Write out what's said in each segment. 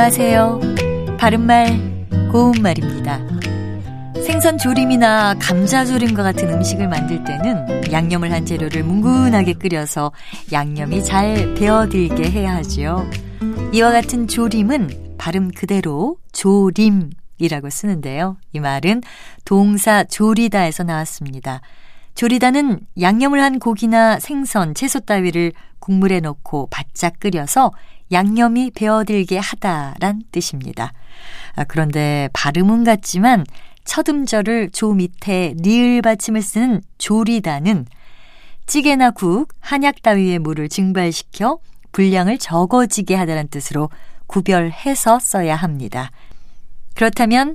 안녕하세요. 바른말, 고운말입니다. 생선 조림이나 감자 조림과 같은 음식을 만들 때는 양념을 한 재료를 뭉근하게 끓여서 양념이 잘 배어들게 해야 하지요. 이와 같은 조림은 발음 그대로 조림이라고 쓰는데요. 이 말은 동사 조리다에서 나왔습니다. 조리다는 양념을 한 고기나 생선, 채소 따위를 국물에 넣고 바짝 끓여서 양념이 배어들게 하다란 뜻입니다. 아, 그런데 발음은 같지만 첫 음절을 조 밑에 리을 받침을 쓰는 조리다는 찌개나 국, 한약 따위의 물을 증발시켜 분량을 적어지게 하다는 뜻으로 구별해서 써야 합니다. 그렇다면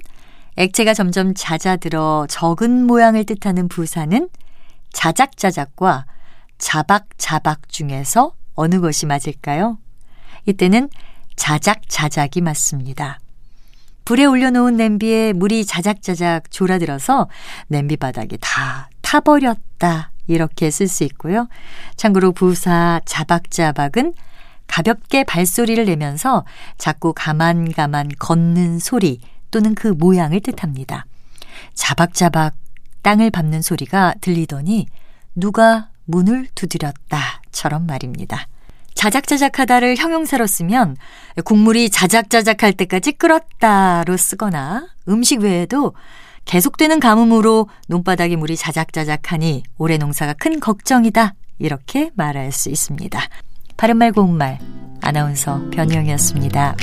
액체가 점점 잦아들어 적은 모양을 뜻하는 부사는 자작자작과 자박자박 중에서 어느 것이 맞을까요? 이때는 자작자작이 맞습니다. 불에 올려놓은 냄비에 물이 자작자작 졸아들어서 냄비 바닥이 다 타버렸다. 이렇게 쓸 수 있고요. 참고로 부사 자박자박은 가볍게 발소리를 내면서 자꾸 가만가만 걷는 소리 또는 그 모양을 뜻합니다. 자박자박 땅을 밟는 소리가 들리더니 누가 문을 두드렸다처럼 말입니다. 자작자작하다를 형용사로 쓰면 국물이 자작자작할 때까지 끓었다로 쓰거나 음식 외에도 계속되는 가뭄으로 논바닥에 물이 자작자작하니 올해 농사가 큰 걱정이다 이렇게 말할 수 있습니다. 바른말 고운말 아나운서 변희영이었습니다.